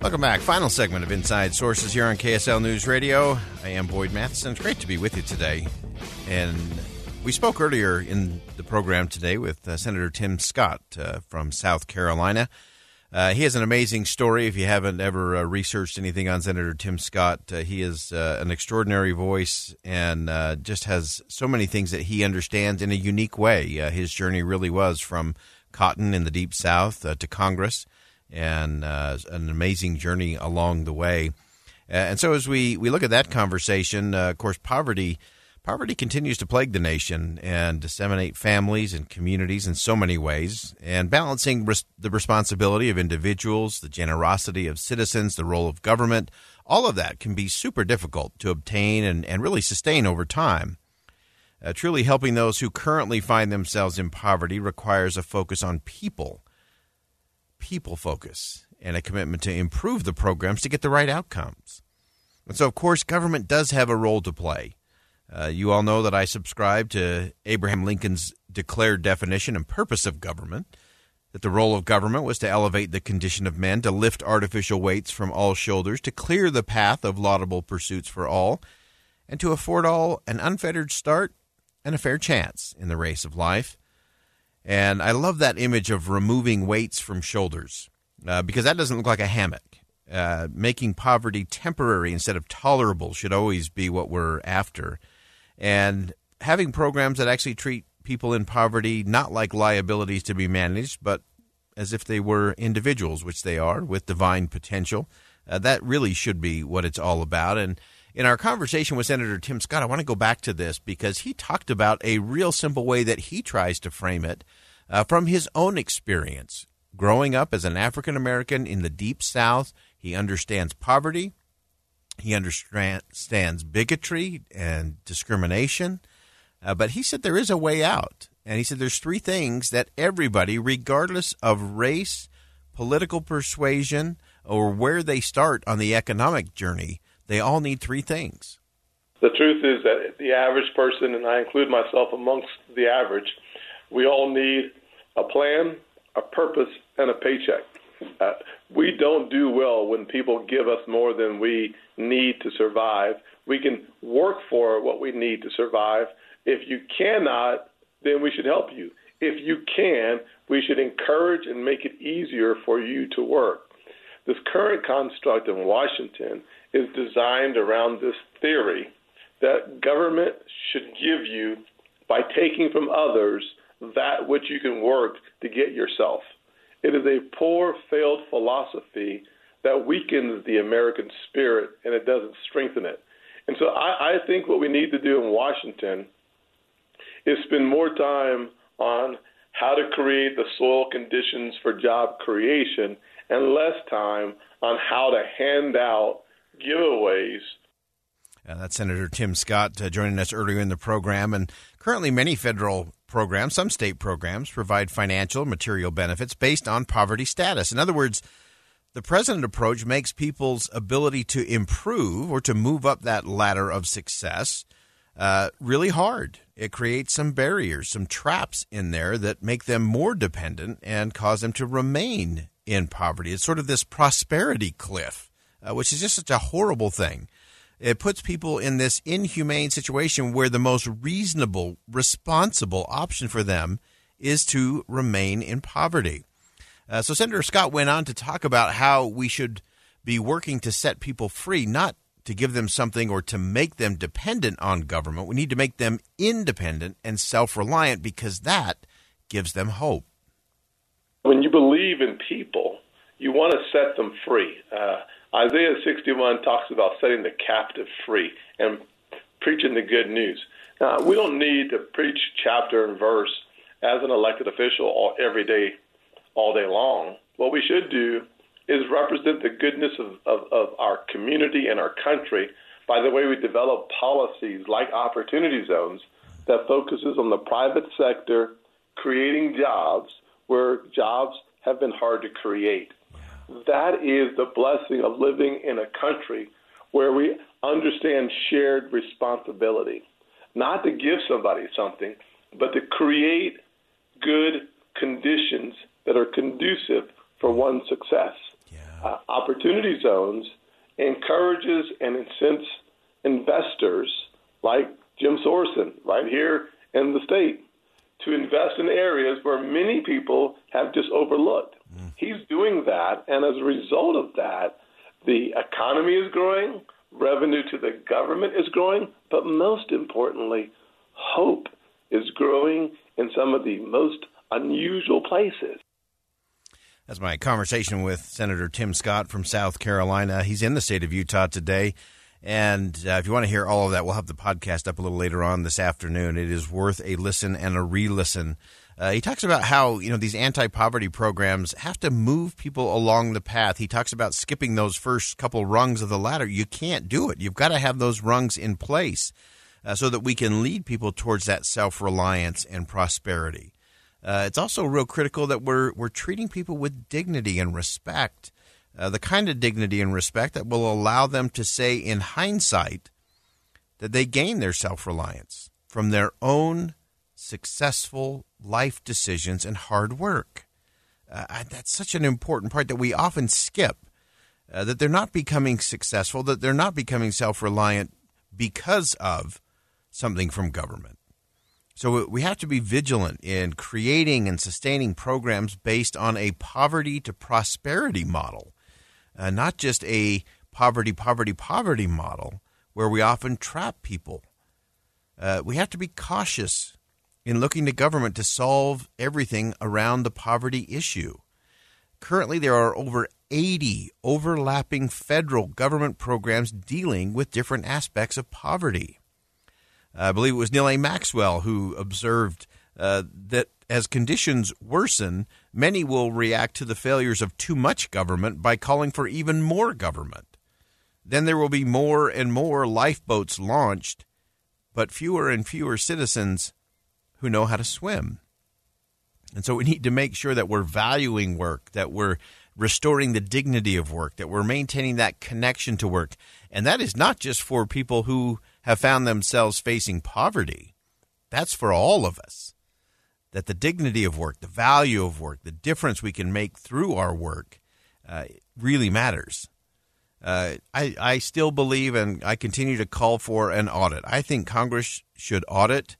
Welcome back. Final segment of Inside Sources here on KSL News Radio. I am Boyd Matheson. It's great to be with you today. And we spoke earlier in the program today with uh, Senator Tim Scott uh, from South Carolina. Uh, he has an amazing story. If you haven't ever uh, researched anything on Senator Tim Scott, uh, he is uh, an extraordinary voice and just has so many things that he understands in a unique way. His journey really was from cotton in the deep South to Congress, and an amazing journey along the way. and so, as we, we look at that conversation, of course, poverty Poverty continues to plague the nation and disseminate families and communities in so many ways, and balancing res- the responsibility of individuals, the generosity of citizens, the role of government, all of that can be super difficult to obtain and, and really sustain over time. Uh, truly helping those who currently find themselves in poverty requires a focus on people, people focus, and a commitment to improve the programs to get the right outcomes. And so, of course, government does have a role to play. Uh, you all know that I subscribe to Abraham Lincoln's declared definition and purpose of government that the role of government was to elevate the condition of men, to lift artificial weights from all shoulders, to clear the path of laudable pursuits for all, and to afford all an unfettered start and a fair chance in the race of life. And I love that image of removing weights from shoulders uh, because that doesn't look like a hammock. Uh, making poverty temporary instead of tolerable should always be what we're after and having programs that actually treat people in poverty not like liabilities to be managed, but as if they were individuals, which they are, with divine potential. Uh, that really should be what it's all about. And in our conversation with Senator Tim Scott, I want to go back to this because he talked about a real simple way that he tries to frame it uh, from his own experience. Growing up as an African American in the Deep South, he understands poverty, he understands bigotry and discrimination, uh, but he said there is a way out. And he said there's three things that everybody, regardless of race, political persuasion, or where they start on the economic journey, they all need three things. The truth is that the average person, and I include myself amongst the average, we all need a plan, a purpose, and a paycheck. Uh, we don't do well when people give us more than we need to survive. We can work for what we need to survive. If you cannot, then we should help you. If you can, we should encourage and make it easier for you to work. This current construct in Washington is designed around this theory that government should give you, by taking from others, that which you can work to get yourself. It is a poor, failed philosophy that weakens the American spirit and it doesn't strengthen it. And so I, I think what we need to do in Washington is spend more time on how to create the soil conditions for job creation and less time on how to hand out giveaways. Uh, that's Senator Tim Scott uh, joining us earlier in the program. And currently, many federal programs, some state programs, provide financial material benefits based on poverty status. In other words, the president approach makes people's ability to improve or to move up that ladder of success uh, really hard. It creates some barriers, some traps in there that make them more dependent and cause them to remain in poverty. It's sort of this prosperity cliff, uh, which is just such a horrible thing. It puts people in this inhumane situation where the most reasonable, responsible option for them is to remain in poverty. Uh, so Senator Scott went on to talk about how we should be working to set people free, not to give them something or to make them dependent on government. We need to make them independent and self reliant because that gives them hope. When you believe in people, you want to set them free. Uh, Isaiah 61 talks about setting the captive free and preaching the good news. Now, we don't need to preach chapter and verse as an elected official all, every day, all day long. What we should do is represent the goodness of, of, of our community and our country by the way we develop policies like opportunity zones that focuses on the private sector creating jobs where jobs have been hard to create. That is the blessing of living in a country where we understand shared responsibility. Not to give somebody something, but to create good conditions that are conducive for one's success uh, opportunity zones encourages and incents investors like Jim Sorenson right here in the state to invest in areas where many people have just overlooked. Mm. He's doing that, and as a result of that, the economy is growing, revenue to the government is growing, but most importantly, hope is growing in some of the most unusual places. That's my conversation with Senator Tim Scott from South Carolina. He's in the state of Utah today. And uh, if you want to hear all of that, we'll have the podcast up a little later on this afternoon. It is worth a listen and a re listen. Uh, he talks about how you know these anti-poverty programs have to move people along the path. He talks about skipping those first couple rungs of the ladder. You can't do it. You've got to have those rungs in place uh, so that we can lead people towards that self-reliance and prosperity. Uh, it's also real critical that we're we're treating people with dignity and respect, uh, the kind of dignity and respect that will allow them to say, in hindsight, that they gain their self reliance from their own successful life decisions and hard work. Uh, that's such an important part that we often skip. Uh, that they're not becoming successful, that they're not becoming self reliant because of something from government. So we have to be vigilant in creating and sustaining programs based on a poverty to prosperity model, uh, not just a poverty, poverty, poverty model where we often trap people. Uh, we have to be cautious in looking to government to solve everything around the poverty issue. Currently, there are over 80 overlapping federal government programs dealing with different aspects of poverty. I believe it was Neal A. Maxwell who observed uh, that as conditions worsen, many will react to the failures of too much government by calling for even more government. Then there will be more and more lifeboats launched, but fewer and fewer citizens who know how to swim. And so we need to make sure that we're valuing work, that we're restoring the dignity of work, that we're maintaining that connection to work. And that is not just for people who have found themselves facing poverty. That's for all of us. That the dignity of work, the value of work, the difference we can make through our work uh, really matters. Uh, I, I still believe and I continue to call for an audit. I think Congress should audit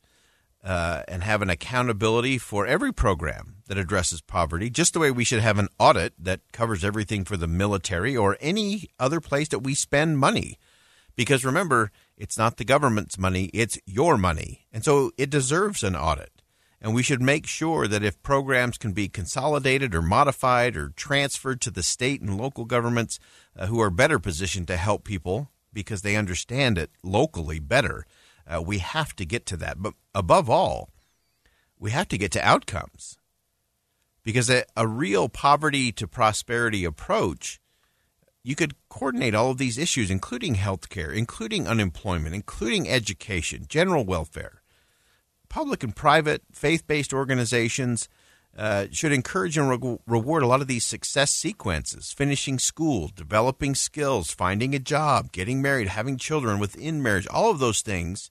uh, and have an accountability for every program that addresses poverty, just the way we should have an audit that covers everything for the military or any other place that we spend money. Because remember, it's not the government's money, it's your money. And so it deserves an audit. And we should make sure that if programs can be consolidated or modified or transferred to the state and local governments uh, who are better positioned to help people because they understand it locally better, uh, we have to get to that. But above all, we have to get to outcomes because a, a real poverty to prosperity approach you could coordinate all of these issues, including health care, including unemployment, including education, general welfare. Public and private faith based organizations uh, should encourage and re- reward a lot of these success sequences finishing school, developing skills, finding a job, getting married, having children within marriage, all of those things,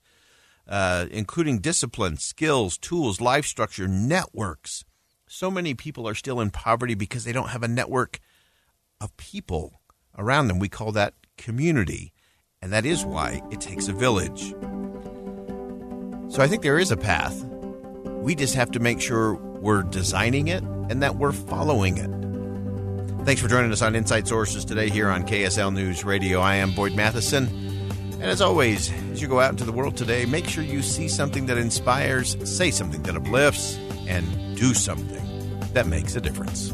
uh, including discipline, skills, tools, life structure, networks. So many people are still in poverty because they don't have a network of people around them. We call that community. And that is why it takes a village. So I think there is a path. We just have to make sure we're designing it and that we're following it. Thanks for joining us on Inside Sources today here on KSL News Radio. I am Boyd Matheson. And as always, as you go out into the world today, make sure you see something that inspires, say something that uplifts, and do something that makes a difference.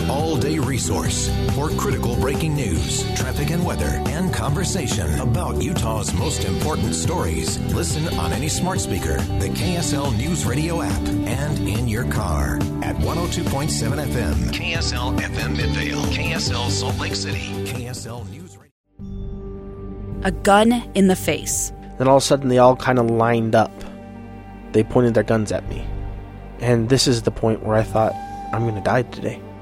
Your all day resource for critical breaking news, traffic and weather, and conversation about Utah's most important stories. Listen on any smart speaker, the KSL News Radio app, and in your car at 102.7 FM, KSL FM Midvale, KSL Salt Lake City, KSL News Radio. A gun in the face. Then all of a sudden, they all kind of lined up. They pointed their guns at me. And this is the point where I thought, I'm going to die today.